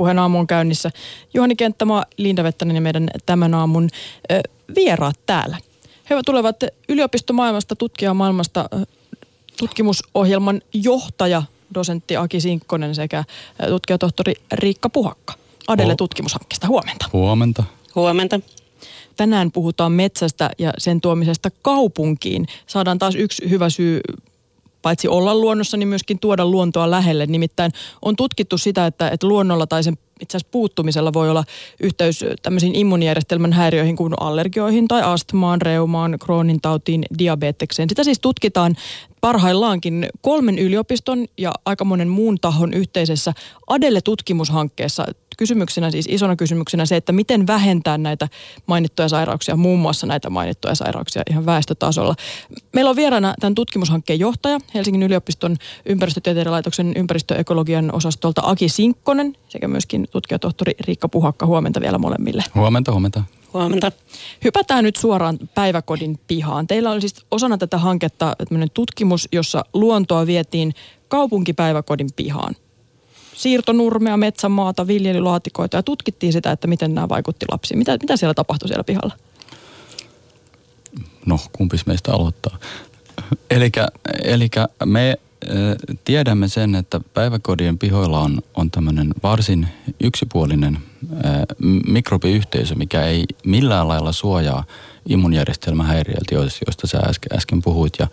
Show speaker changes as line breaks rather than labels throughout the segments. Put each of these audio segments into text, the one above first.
Ylepuheen aamu on käynnissä. Juhani Kenttämaa, Linda Vettänen ja meidän tämän aamun ö, vieraat täällä. He tulevat yliopistomaailmasta, tutkijamaailmasta, tutkimusohjelman johtaja, dosentti Aki Sinkkonen sekä tutkijatohtori Riikka Puhakka. Adelle tutkimushankkeesta. Huomenta.
Huomenta.
Huomenta.
Tänään puhutaan metsästä ja sen tuomisesta kaupunkiin. Saadaan taas yksi hyvä syy paitsi olla luonnossa, niin myöskin tuoda luontoa lähelle. Nimittäin on tutkittu sitä, että, että luonnolla tai sen itse asiassa puuttumisella voi olla yhteys tämmöisiin immunijärjestelmän häiriöihin kuin allergioihin tai astmaan, reumaan, Crohnin tautiin, diabetekseen. Sitä siis tutkitaan parhaillaankin kolmen yliopiston ja aika monen muun tahon yhteisessä Adele-tutkimushankkeessa. Kysymyksenä siis isona kysymyksenä se, että miten vähentää näitä mainittuja sairauksia, muun muassa näitä mainittuja sairauksia ihan väestötasolla. Meillä on vieraana tämän tutkimushankkeen johtaja, Helsingin yliopiston ympäristötieteiden laitoksen ympäristöekologian osastolta Aki Sinkkonen sekä myöskin tutkijatohtori Riikka Puhakka. Huomenta vielä molemmille.
Huomenta, huomenta.
Huomenta.
Hypätään nyt suoraan päiväkodin pihaan. Teillä oli siis osana tätä hanketta tutkimus, jossa luontoa vietiin kaupunkipäiväkodin pihaan. Siirtonurmea, metsämaata, viljelylaatikoita ja tutkittiin sitä, että miten nämä vaikutti lapsiin. Mitä, mitä siellä tapahtui siellä pihalla?
No, kumpis meistä aloittaa? Eli me tiedämme sen, että päiväkodien pihoilla on, on tämmöinen varsin yksipuolinen ää, mikrobiyhteisö, mikä ei millään lailla suojaa immunjärjestelmän häiriöiltä, joista sä äsken, äsken puhuit. Ja,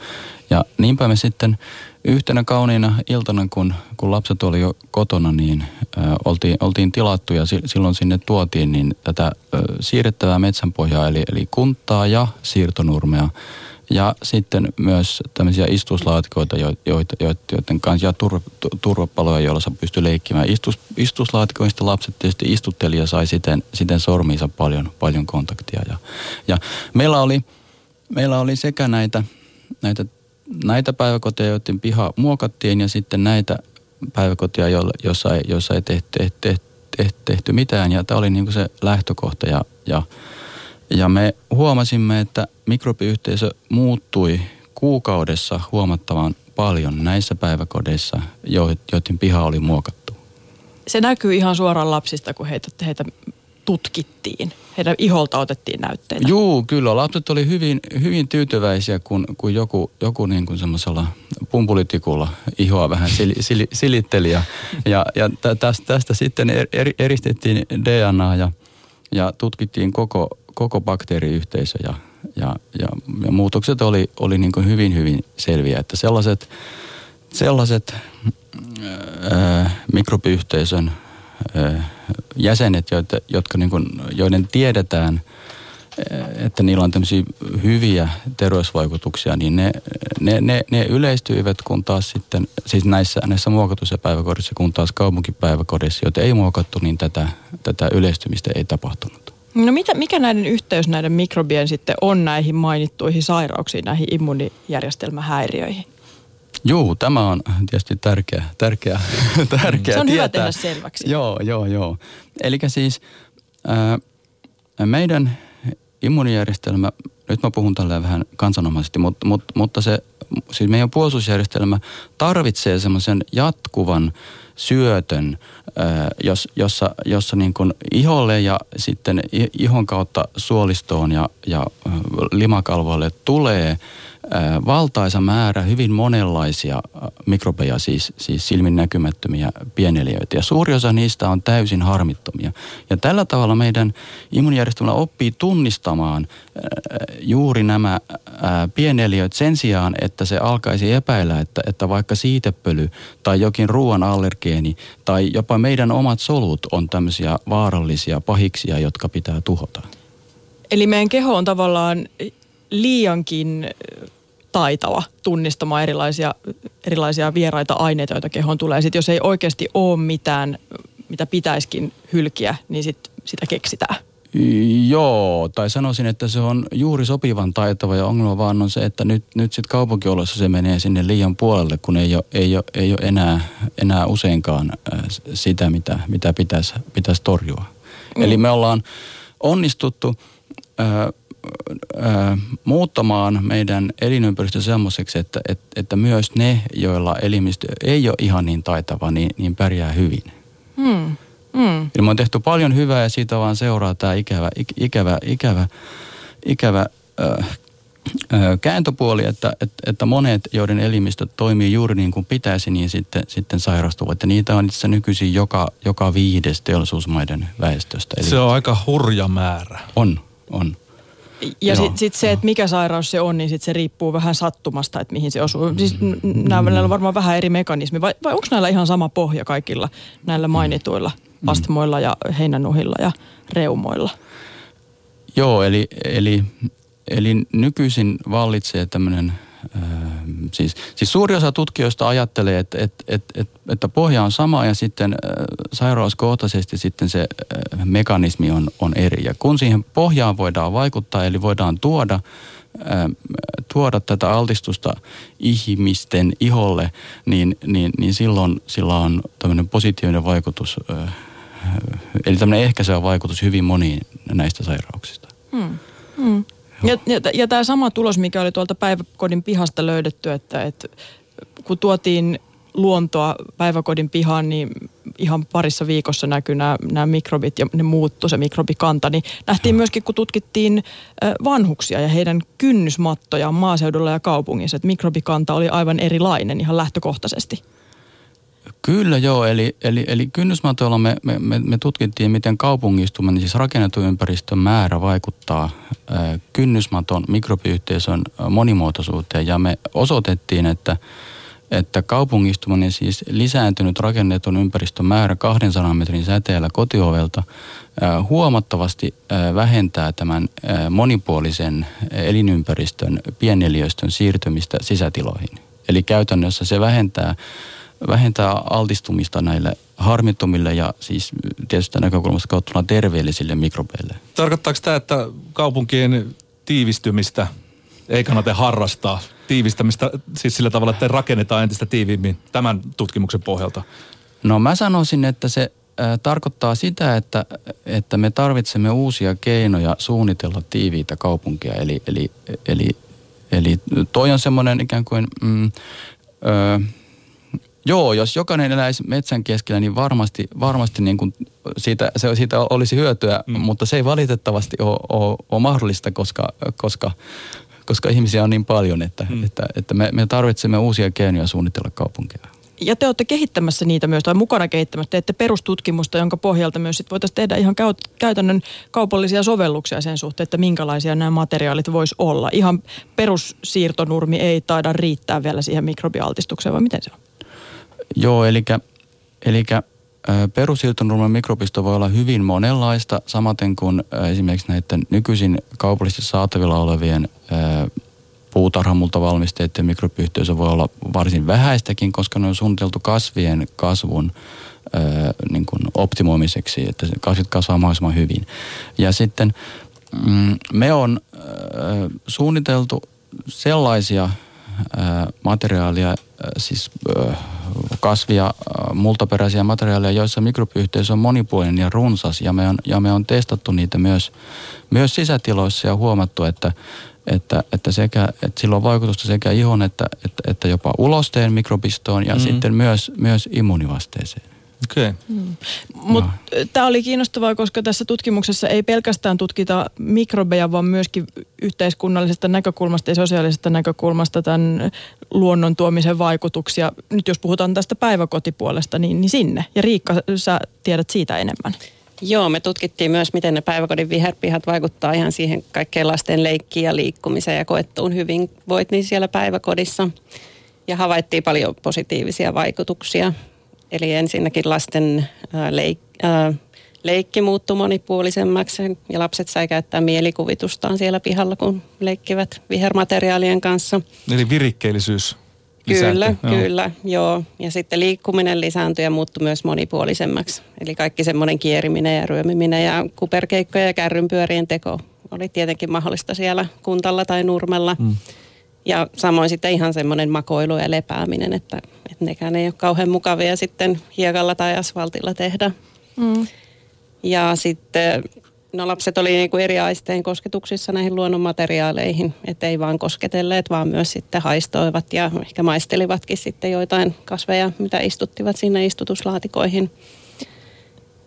ja niinpä me sitten yhtenä kauniina iltana, kun, kun lapset oli jo kotona, niin ää, oltiin, oltiin tilattu ja si, silloin sinne tuotiin niin tätä ää, siirrettävää metsänpohjaa, eli, eli kuntaa ja siirtonurmea – ja sitten myös tämmöisiä istuslaatikoita, joiden kanssa, ja turva, turvapaloja, joilla sä pystyy leikkimään. Istus, istuslaatikoista lapset tietysti istutteli ja sai siten, siten sormiinsa paljon, paljon kontaktia. Ja, ja meillä, oli, meillä oli sekä näitä, näitä, näitä päiväkoteja, joiden piha muokattiin, ja sitten näitä päiväkotia, joissa ei, joissa ei tehty, tehty, tehty, tehty mitään. Ja tämä oli niin kuin se lähtökohta. Ja, ja ja me huomasimme, että mikrobiyhteisö muuttui kuukaudessa huomattavan paljon näissä päiväkodeissa, joiden piha oli muokattu.
Se näkyy ihan suoraan lapsista, kun heitä, heitä tutkittiin. Heidän iholta otettiin näytteitä.
Joo, kyllä. Lapset oli hyvin, hyvin tyytyväisiä, kun, kun joku, joku niin kuin semmoisella pumpulitikulla ihoa vähän sil, sil, silitteli. Ja, ja, ja tästä, tästä sitten er, eristettiin DNA ja, ja tutkittiin koko, koko bakteeriyhteisö ja, ja, ja, ja muutokset oli, oli niin kuin hyvin, hyvin selviä, että sellaiset, sellaiset ää, mikrobiyhteisön ää, jäsenet, joita, jotka niin kuin, joiden tiedetään, että niillä on tämmöisiä hyviä terveysvaikutuksia, niin ne, ne, ne, ne yleistyivät, kun taas sitten, siis näissä, näissä muokatuissa päiväkodissa, kun taas kaupunkipäiväkodissa, joita ei muokattu, niin tätä, tätä yleistymistä ei tapahtunut.
No mitä, mikä näiden yhteys näiden mikrobien sitten on näihin mainittuihin sairauksiin, näihin immuunijärjestelmähäiriöihin?
Joo, tämä on tietysti tärkeä, tärkeä, tärkeä
Se on
tietää.
hyvä tehdä selväksi.
Joo, joo, joo. Eli siis ää, meidän immuunijärjestelmä, nyt mä puhun tällä vähän kansanomaisesti, mutta, mutta, mutta se, siis meidän puolustusjärjestelmä tarvitsee semmoisen jatkuvan syötön, jos, jossa, jossa niin kuin iholle ja sitten ihon kautta suolistoon ja, ja limakalvoille tulee valtaisa määrä hyvin monenlaisia mikrobeja, siis, siis silmin näkymättömiä pieneliöitä. Ja suuri osa niistä on täysin harmittomia. Ja tällä tavalla meidän immunijärjestelmä oppii tunnistamaan juuri nämä pieneliöt sen sijaan, että se alkaisi epäillä, että, että vaikka siitepöly tai jokin ruoan allergeeni tai jopa meidän omat solut on tämmöisiä vaarallisia pahiksia, jotka pitää tuhota.
Eli meidän keho on tavallaan liiankin taitava tunnistamaan erilaisia, erilaisia vieraita aineita, joita kehoon tulee. Sitten jos ei oikeasti ole mitään, mitä pitäisikin hylkiä, niin sit sitä keksitään.
Joo, tai sanoisin, että se on juuri sopivan taitava ja ongelma vaan on se, että nyt, nyt sitten kaupunkiolossa se menee sinne liian puolelle, kun ei ole, ei ole, ei ole enää, enää useinkaan sitä, mitä, mitä pitäisi, pitäisi torjua. Mm. Eli me ollaan onnistuttu äh, muuttamaan meidän elinympäristö semmoiseksi, että, että, että myös ne, joilla elimistö ei ole ihan niin taitava, niin, niin pärjää hyvin.
Hmm. Hmm.
Eli me on tehty paljon hyvää ja siitä vaan seuraa tämä ikävä, ikävä, ikävä, ikävä äh, kääntöpuoli, että, että, että monet, joiden elimistö toimii juuri niin kuin pitäisi, niin sitten, sitten sairastuvat. Ja niitä on itse nykyisin joka, joka viides teollisuusmaiden väestöstä.
Eli se on aika hurja määrä.
On, on.
Ja sitten sit se, että mikä sairaus se on, niin sit se riippuu vähän sattumasta, että mihin se osuu. Siis näillä on varmaan vähän eri mekanismi. Vai, vai onko näillä ihan sama pohja kaikilla näillä mainituilla mm. astmoilla ja heinänuhilla ja reumoilla?
Joo, eli, eli Eli nykyisin vallitsee tämmöinen, äh, siis, siis suuri osa tutkijoista ajattelee, että, että, että, että, pohja on sama ja sitten äh, sairauskohtaisesti sitten se äh, mekanismi on, on eri. Ja kun siihen pohjaan voidaan vaikuttaa, eli voidaan tuoda tuoda tätä altistusta ihmisten iholle, niin, niin, niin silloin sillä on tämmöinen positiivinen vaikutus, eli tämmöinen ehkäisevä vaikutus hyvin moniin näistä sairauksista. Hmm.
Hmm. Ja, ja, ja tämä sama tulos, mikä oli tuolta päiväkodin pihasta löydetty, että, että kun tuotiin luontoa päiväkodin pihaan, niin ihan parissa viikossa näkyy nämä, nämä mikrobit ja ne muuttu se mikrobikanta. Niin nähtiin myöskin, kun tutkittiin vanhuksia ja heidän kynnysmattojaan maaseudulla ja kaupungissa, että mikrobikanta oli aivan erilainen ihan lähtökohtaisesti.
Kyllä joo, eli, eli, eli kynnysmatoilla me, me, me, tutkittiin, miten kaupungistuminen, siis rakennetun ympäristön määrä vaikuttaa kynnysmaton mikrobiyhteisön monimuotoisuuteen ja me osoitettiin, että että kaupungistuminen siis lisääntynyt rakennetun ympäristön määrä 200 metrin säteellä kotiovelta huomattavasti vähentää tämän monipuolisen elinympäristön pieneliöstön siirtymistä sisätiloihin. Eli käytännössä se vähentää vähentää altistumista näille harmittomille ja siis tietysti näkökulmasta kauttuna terveellisille mikrobeille.
Tarkoittaako tämä, että kaupunkien tiivistymistä ei kannata harrastaa? Tiivistämistä siis sillä tavalla, että rakennetaan entistä tiiviimmin tämän tutkimuksen pohjalta?
No mä sanoisin, että se äh, tarkoittaa sitä, että, että me tarvitsemme uusia keinoja suunnitella tiiviitä kaupunkia. Eli, eli, eli, eli toi on semmoinen ikään kuin... Mm, ö, Joo, jos jokainen eläisi metsän keskellä, niin varmasti, varmasti niin kuin siitä, se, siitä olisi hyötyä, mm. mutta se ei valitettavasti ole, ole, ole mahdollista, koska, koska, koska ihmisiä on niin paljon, että, mm. että, että me, me tarvitsemme uusia keinoja suunnitella kaupunkia.
Ja te olette kehittämässä niitä myös, tai mukana kehittämässä. Teette perustutkimusta, jonka pohjalta myös sit voitaisiin tehdä ihan käytännön kaupallisia sovelluksia sen suhteen, että minkälaisia nämä materiaalit vois olla. Ihan perussiirtonurmi ei taida riittää vielä siihen mikrobialtistukseen, vai miten se on?
Joo, eli, eli perusiltonurmen mikrobisto voi olla hyvin monenlaista, samaten kuin esimerkiksi näiden nykyisin kaupallisesti saatavilla olevien puutarhamulta valmisteiden mikrobiyhteisö voi olla varsin vähäistäkin, koska ne on suunniteltu kasvien kasvun niin kuin optimoimiseksi, että kasvit kasvaa mahdollisimman hyvin. Ja sitten mm, me on suunniteltu sellaisia materiaalia, siis kasvia, multaperäisiä materiaaleja, joissa mikrobiyhteisö on monipuolinen ja runsas. Ja me on, ja me on testattu niitä myös, myös sisätiloissa ja huomattu, että, että, että, sekä, että sillä on vaikutusta sekä ihon että, että, että jopa ulosteen mikrobistoon ja mm. sitten myös, myös immunivasteeseen.
Okei. Okay.
Mm. Mutta tämä oli kiinnostavaa, koska tässä tutkimuksessa ei pelkästään tutkita mikrobeja, vaan myöskin yhteiskunnallisesta näkökulmasta ja sosiaalisesta näkökulmasta tämän luonnon tuomisen vaikutuksia. Nyt jos puhutaan tästä päiväkotipuolesta, niin, niin sinne. Ja Riikka, sä tiedät siitä enemmän.
Joo, me tutkittiin myös, miten ne päiväkodin viherpihat vaikuttaa ihan siihen kaikkeen lasten leikkiin ja liikkumiseen ja koettuun hyvinvointiin siellä päiväkodissa. Ja havaittiin paljon positiivisia vaikutuksia Eli ensinnäkin lasten leik- leikki muuttui monipuolisemmaksi ja lapset sai käyttää mielikuvitustaan siellä pihalla, kun leikkivät vihermateriaalien kanssa.
Eli virikkeellisyys
Kyllä, joo. kyllä, joo. Ja sitten liikkuminen lisääntyi ja muuttui myös monipuolisemmaksi. Eli kaikki semmoinen kieriminen ja ryömiminen ja kuperkeikkoja ja kärrynpyörien teko oli tietenkin mahdollista siellä kuntalla tai nurmella. Mm. Ja samoin sitten ihan semmoinen makoilu ja lepääminen, että, että nekään ei ole kauhean mukavia sitten hiekalla tai asfaltilla tehdä. Mm. Ja sitten no lapset oli niin kuin eri aisteen kosketuksissa näihin luonnonmateriaaleihin, että ei vaan kosketelleet, vaan myös sitten haistoivat ja ehkä maistelivatkin sitten joitain kasveja, mitä istuttivat sinne istutuslaatikoihin.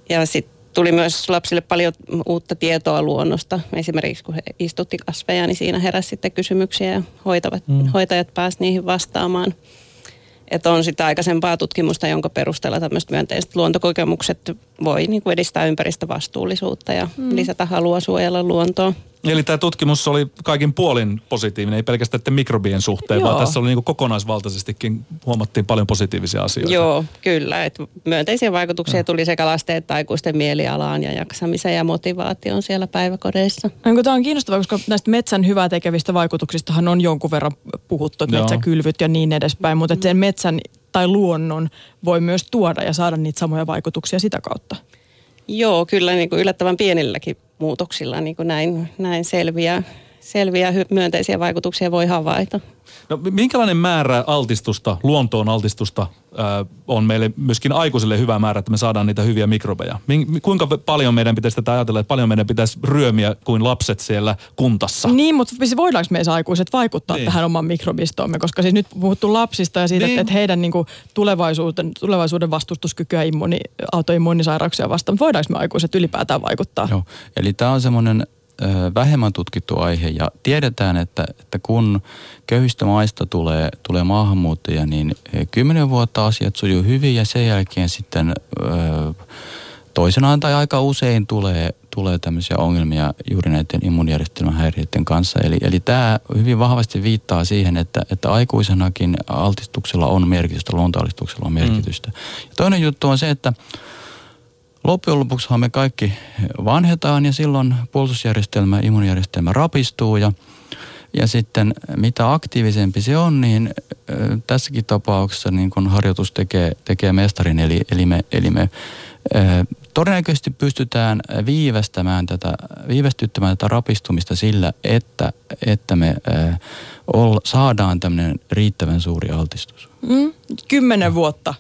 Ja sitten tuli myös lapsille paljon uutta tietoa luonnosta. Esimerkiksi kun he istutti kasveja, niin siinä heräsi sitten kysymyksiä ja hoitavat, mm. hoitajat pääsivät niihin vastaamaan. Että on sitä aikaisempaa tutkimusta, jonka perusteella tämmöiset myönteiset luontokokemukset voi niin kuin edistää ympäristövastuullisuutta ja mm. lisätä halua suojella luontoa.
Eli tämä tutkimus oli kaikin puolin positiivinen, ei pelkästään mikrobien suhteen, Joo. vaan tässä oli niin kokonaisvaltaisestikin huomattiin paljon positiivisia asioita.
Joo, kyllä. Et myönteisiä vaikutuksia no. tuli sekä lasten että aikuisten mielialaan ja jaksamiseen ja motivaatioon siellä päiväkodeissa.
No, tämä on kiinnostavaa, koska näistä metsän hyvää tekevistä vaikutuksistahan on jonkun verran puhuttu, että metsäkylvyt ja niin edespäin, mutta sen metsän tai luonnon voi myös tuoda ja saada niitä samoja vaikutuksia sitä kautta.
Joo, kyllä niin kuin yllättävän pienilläkin muutoksilla niin kuin näin, näin selviä, selviä myönteisiä vaikutuksia voi havaita.
No, minkälainen määrä altistusta, luontoon altistusta äh, on meille myöskin aikuisille hyvä määrä, että me saadaan niitä hyviä mikrobeja? Kuinka paljon meidän pitäisi tätä ajatella, että paljon meidän pitäisi ryömiä kuin lapset siellä kuntassa?
Niin, mutta voidaanko meissä aikuiset vaikuttaa niin. tähän oman mikrobistoomme? Koska siis nyt puhuttu lapsista ja siitä, niin. että heidän niin kuin, tulevaisuuden, tulevaisuuden vastustuskykyä immuni, autoimmuunisairauksia vastaan. Mutta voidaanko me aikuiset ylipäätään vaikuttaa?
Joo, eli tämä on semmoinen vähemmän tutkittu aihe ja tiedetään, että, että kun köyhistä maista tulee, tulee maahanmuuttajia, niin kymmenen vuotta asiat sujuu hyvin ja sen jälkeen sitten toisenaan tai aika usein tulee, tulee tämmöisiä ongelmia juuri näiden immunijärjestelmän häiriöiden kanssa. Eli, eli tämä hyvin vahvasti viittaa siihen, että, että aikuisenakin altistuksella on merkitystä, luontoalistuksella on merkitystä. Mm. Ja toinen juttu on se, että Loppujen lopuksihan me kaikki vanhetaan ja silloin puolustusjärjestelmä, immunijärjestelmä rapistuu ja, ja sitten mitä aktiivisempi se on, niin tässäkin tapauksessa niin kun harjoitus tekee, tekee mestarin, eli, eli me, eli me todennäköisesti pystytään viivästämään tätä, viivästyttämään tätä rapistumista sillä, että, että me saadaan tämmöinen riittävän suuri altistus.
Mm, kymmenen vuotta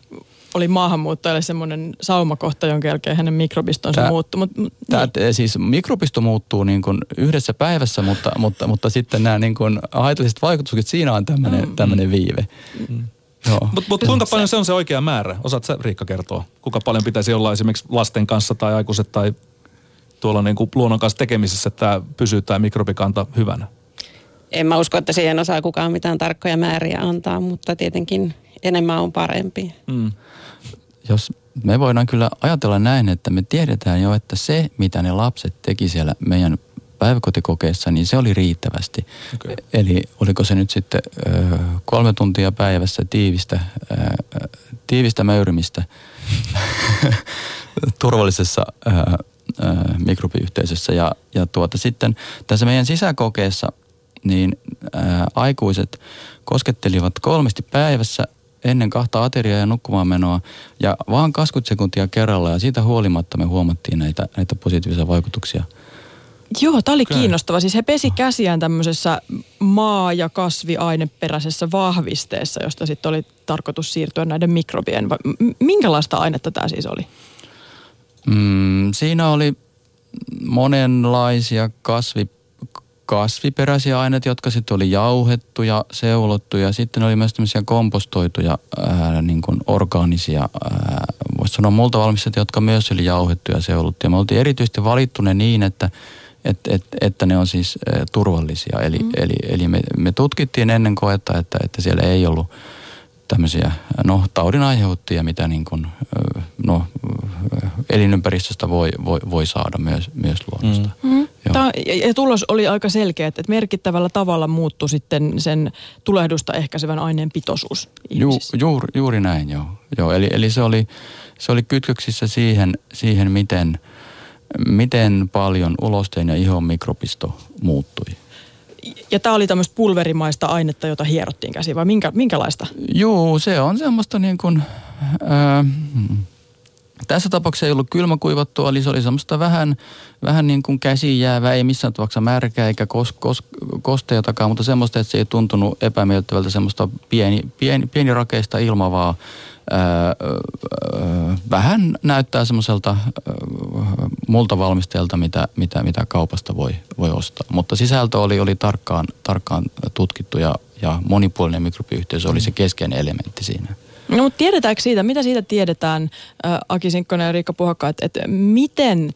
oli maahanmuuttajalle semmoinen saumakohta, jonka jälkeen hänen mikrobistonsa muuttui. Mut,
Tämä, niin. Siis mikrobisto muuttuu niin kuin yhdessä päivässä, mutta, mutta, mutta sitten nämä niin kuin haitalliset vaikutukset, siinä on tämmöinen, mm. viive. Mm.
Mutta mut kuinka paljon se on se oikea määrä? Osaat sä Riikka kertoa? Kuinka paljon pitäisi olla esimerkiksi lasten kanssa tai aikuiset tai tuolla niin kuin luonnon kanssa tekemisessä, että pysyy tämä mikrobikanta hyvänä?
En mä usko, että siihen osaa kukaan mitään tarkkoja määriä antaa, mutta tietenkin enemmän on parempi. Mm
jos me voidaan kyllä ajatella näin, että me tiedetään jo, että se, mitä ne lapset teki siellä meidän päiväkotikokeessa, niin se oli riittävästi. Okay. Eli oliko se nyt sitten ö, kolme tuntia päivässä tiivistä, ö, tiivistä möyrimistä turvallisessa ö, ö, mikrobiyhteisössä. Ja, ja tuota, sitten tässä meidän sisäkokeessa niin ö, aikuiset koskettelivat kolmesti päivässä ennen kahta ateriaa ja nukkumaan menoa ja vaan 20 sekuntia kerralla ja siitä huolimatta me huomattiin näitä, näitä positiivisia vaikutuksia.
Joo, tämä oli okay. kiinnostava. Siis he pesi käsiään tämmöisessä maa- ja kasviaineperäisessä vahvisteessa, josta sitten oli tarkoitus siirtyä näiden mikrobien. Minkälaista ainetta tämä siis oli?
Mm, siinä oli monenlaisia kasvi kasviperäisiä aineita, jotka sitten oli jauhettu ja seulottu ja sitten oli myös tämmöisiä kompostoituja ää, niin kuin orgaanisia, voisi sanoa multa valmistajat, jotka myös oli jauhettu ja seulottu. Ja me oltiin erityisesti valittu ne niin, että et, et, että ne on siis ä, turvallisia. Eli, mm. eli, eli me, me tutkittiin ennen koetta, että, että siellä ei ollut tämmöisiä no, taudin aiheuttajia, mitä niin kuin, no, elinympäristöstä voi, voi, voi saada myös, myös luonnosta. Mm.
Tämä, ja tulos oli aika selkeä, että merkittävällä tavalla muuttui sitten sen tulehdusta ehkäisevän aineen pitoisuus
Ju, juuri, juuri näin, joo. joo eli, eli se, oli, se oli kytköksissä siihen, siihen miten, miten paljon ulosteen ja ihon mikrobisto muuttui.
Ja tämä oli tämmöistä pulverimaista ainetta, jota hierottiin käsiin, vai minkä, minkälaista?
Joo, se on semmoista niin kuin, ää, tässä tapauksessa ei ollut kylmäkuivattua, eli se oli semmoista vähän, vähän niin kuin käsiin jäävä, ei missään tapauksessa märkää eikä kos, kos, kosteutakaan, mutta semmoista, että se ei tuntunut epämiellyttävältä semmoista pieni, pieni, pienirakeista ilmavaa. Öö, vähän näyttää semmoiselta öö, multa valmisteelta, mitä, mitä, mitä kaupasta voi, voi ostaa. Mutta sisältö oli, oli tarkkaan, tarkkaan tutkittu ja, ja monipuolinen mikrobiyhteisö oli se keskeinen elementti siinä.
No mutta tiedetäänkö siitä, mitä siitä tiedetään, Aki Sinkkonen ja Riikka Puhakka, että, että miten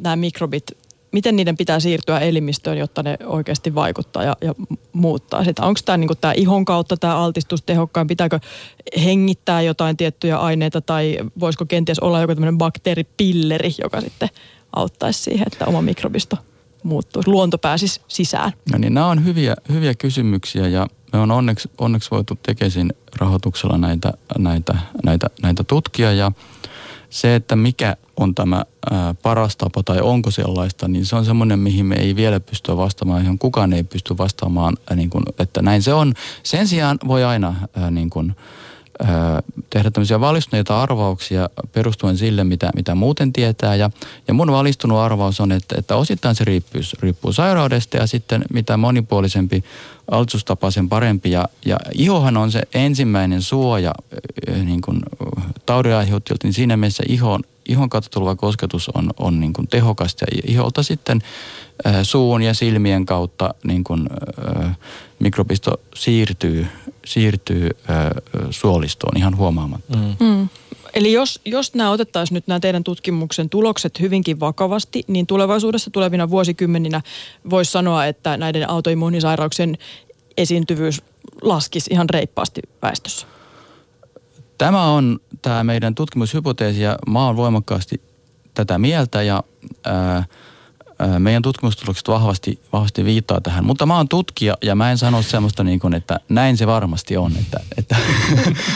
nämä mikrobit, miten niiden pitää siirtyä elimistöön, jotta ne oikeasti vaikuttaa ja, ja muuttaa sitä? Onko tämä niinku ihon kautta tämä altistus tehokkaan? Pitääkö hengittää jotain tiettyjä aineita tai voisiko kenties olla joku tämmöinen bakteeripilleri, joka sitten auttaisi siihen, että oma mikrobisto muuttuisi, luonto pääsisi sisään?
No niin, nämä on hyviä, hyviä kysymyksiä ja me on onneksi, onneksi voitu Tekesin rahoituksella näitä, näitä, näitä, näitä tutkia ja se, että mikä on tämä paras tapa tai onko sellaista, niin se on semmoinen, mihin me ei vielä pysty vastaamaan, johon kukaan ei pysty vastaamaan, niin kuin, että näin se on. Sen sijaan voi aina niin kuin, tehdä tämmöisiä valistuneita arvauksia perustuen sille, mitä, mitä muuten tietää. Ja, ja mun valistunut arvaus on, että, että osittain se riippuu, riippuu sairaudesta ja sitten mitä monipuolisempi altistustapa, sen parempi. Ja, ja ihohan on se ensimmäinen suoja niin kuin taudinaiheuttajilta, niin siinä mielessä ihon, ihon kautta tuleva kosketus on, on niin kuin tehokasta ja iholta sitten suun ja silmien kautta niin kuin, mikrobisto siirtyy, siirtyy suolistoon ihan huomaamatta. Mm. Mm.
Eli jos, jos nämä otettaisiin nyt nämä teidän tutkimuksen tulokset hyvinkin vakavasti, niin tulevaisuudessa tulevina vuosikymmeninä voisi sanoa, että näiden autoimmuunisairauksien esiintyvyys laskisi ihan reippaasti väestössä.
Tämä on tämä meidän tutkimushypoteesi ja mä oon voimakkaasti tätä mieltä ja ää, meidän tutkimustulokset vahvasti, vahvasti viittaa tähän. Mutta mä oon tutkija ja mä en sano semmoista niin kuin, että näin se varmasti on. Että, että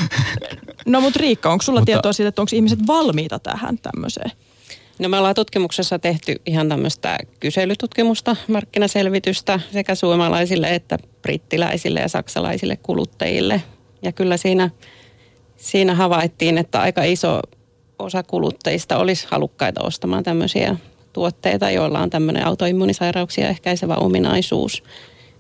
no mutta Riikka, onko sulla mutta, tietoa siitä, että onko ihmiset valmiita tähän tämmöiseen?
No me ollaan tutkimuksessa tehty ihan tämmöistä kyselytutkimusta, markkinaselvitystä sekä suomalaisille että brittiläisille ja saksalaisille kuluttajille. Ja kyllä siinä, siinä havaittiin, että aika iso osa kuluttajista olisi halukkaita ostamaan tämmöisiä tuotteita, joilla on tämmöinen autoimmunisairauksia ehkäisevä ominaisuus.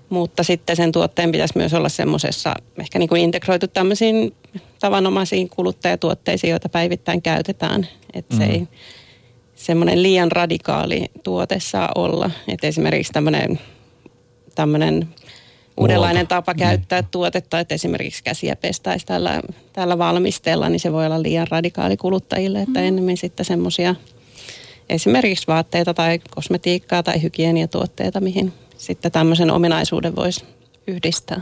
Mutta sitten sen tuotteen pitäisi myös olla semmoisessa ehkä niin kuin integroitu tämmöisiin tavanomaisiin kuluttajatuotteisiin, joita päivittäin käytetään. Että mm. se ei semmoinen liian radikaali tuote saa olla. Että esimerkiksi tämmöinen, tämmöinen uudenlainen tapa käyttää mm. tuotetta, että esimerkiksi käsiä pestäisi tällä, tällä valmistella, niin se voi olla liian radikaali kuluttajille, että mm. ennemmin sitten semmoisia – esimerkiksi vaatteita tai kosmetiikkaa tai hygieniatuotteita, mihin sitten tämmöisen ominaisuuden voisi yhdistää.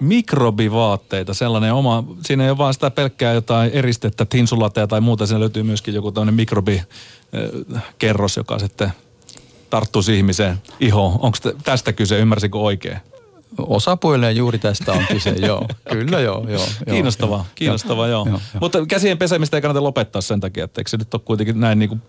Mikrobivaatteita, sellainen oma, siinä ei ole vaan sitä pelkkää jotain eristettä, tinsulateja tai muuta, siinä löytyy myöskin joku tämmöinen mikrobikerros, joka sitten tarttuisi ihmiseen ihoon. Onko tästä kyse, ymmärsikö oikein?
Osapuolelle juuri tästä on kyse, joo. Kyllä joo. joo
kiinnostavaa, joo. kiinnostavaa joo. joo. joo. Mutta käsien pesemistä ei kannata lopettaa sen takia, että eikö se nyt ole kuitenkin näin niin kuin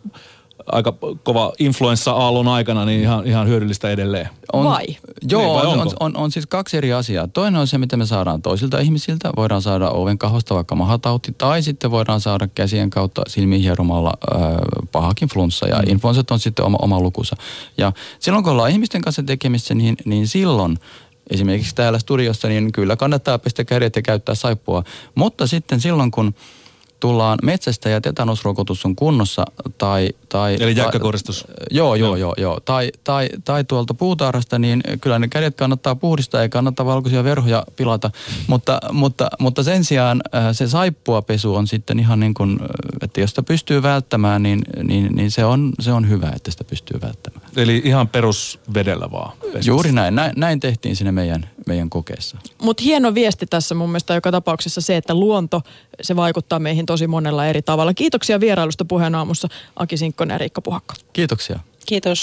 aika kova influenssa-aallon aikana, niin ihan, ihan hyödyllistä edelleen.
On, vai?
Joo, niin, vai on, on, on, on siis kaksi eri asiaa. Toinen on se, mitä me saadaan toisilta ihmisiltä. Voidaan saada oven kahosta vaikka mahatauti, tai sitten voidaan saada käsien kautta silmiin hieromalla äh, pahakin flunssa, ja mm. influenssat on sitten oma, oma lukusa. Ja silloin, kun ollaan ihmisten kanssa tekemissä, niin, niin silloin esimerkiksi täällä studiossa, niin kyllä kannattaa pestä kädet ja käyttää saippua. Mutta sitten silloin, kun tullaan metsästä ja tetanusrokotus on kunnossa tai... tai
Eli jäkkäkoristus.
Joo, joo, joo, joo. Tai, tai, tai tuolta puutarhasta, niin kyllä ne kädet kannattaa puhdistaa ja kannattaa valkoisia verhoja pilata. mutta, mutta, mutta sen sijaan äh, se saippuapesu on sitten ihan niin kuin, äh, että jos sitä pystyy välttämään, niin, niin, niin se, on, se on hyvä, että sitä pystyy välttämään.
Eli ihan perusvedellä vaan. Pesis.
Juuri näin. näin. Näin tehtiin sinne meidän, meidän kokeessa.
Mutta hieno viesti tässä mun mielestä joka tapauksessa se, että luonto, se vaikuttaa meihin tosi monella eri tavalla. Kiitoksia vierailusta puheen aamussa Aki Sinkkonen ja Riikka Puhakka.
Kiitoksia.
Kiitos.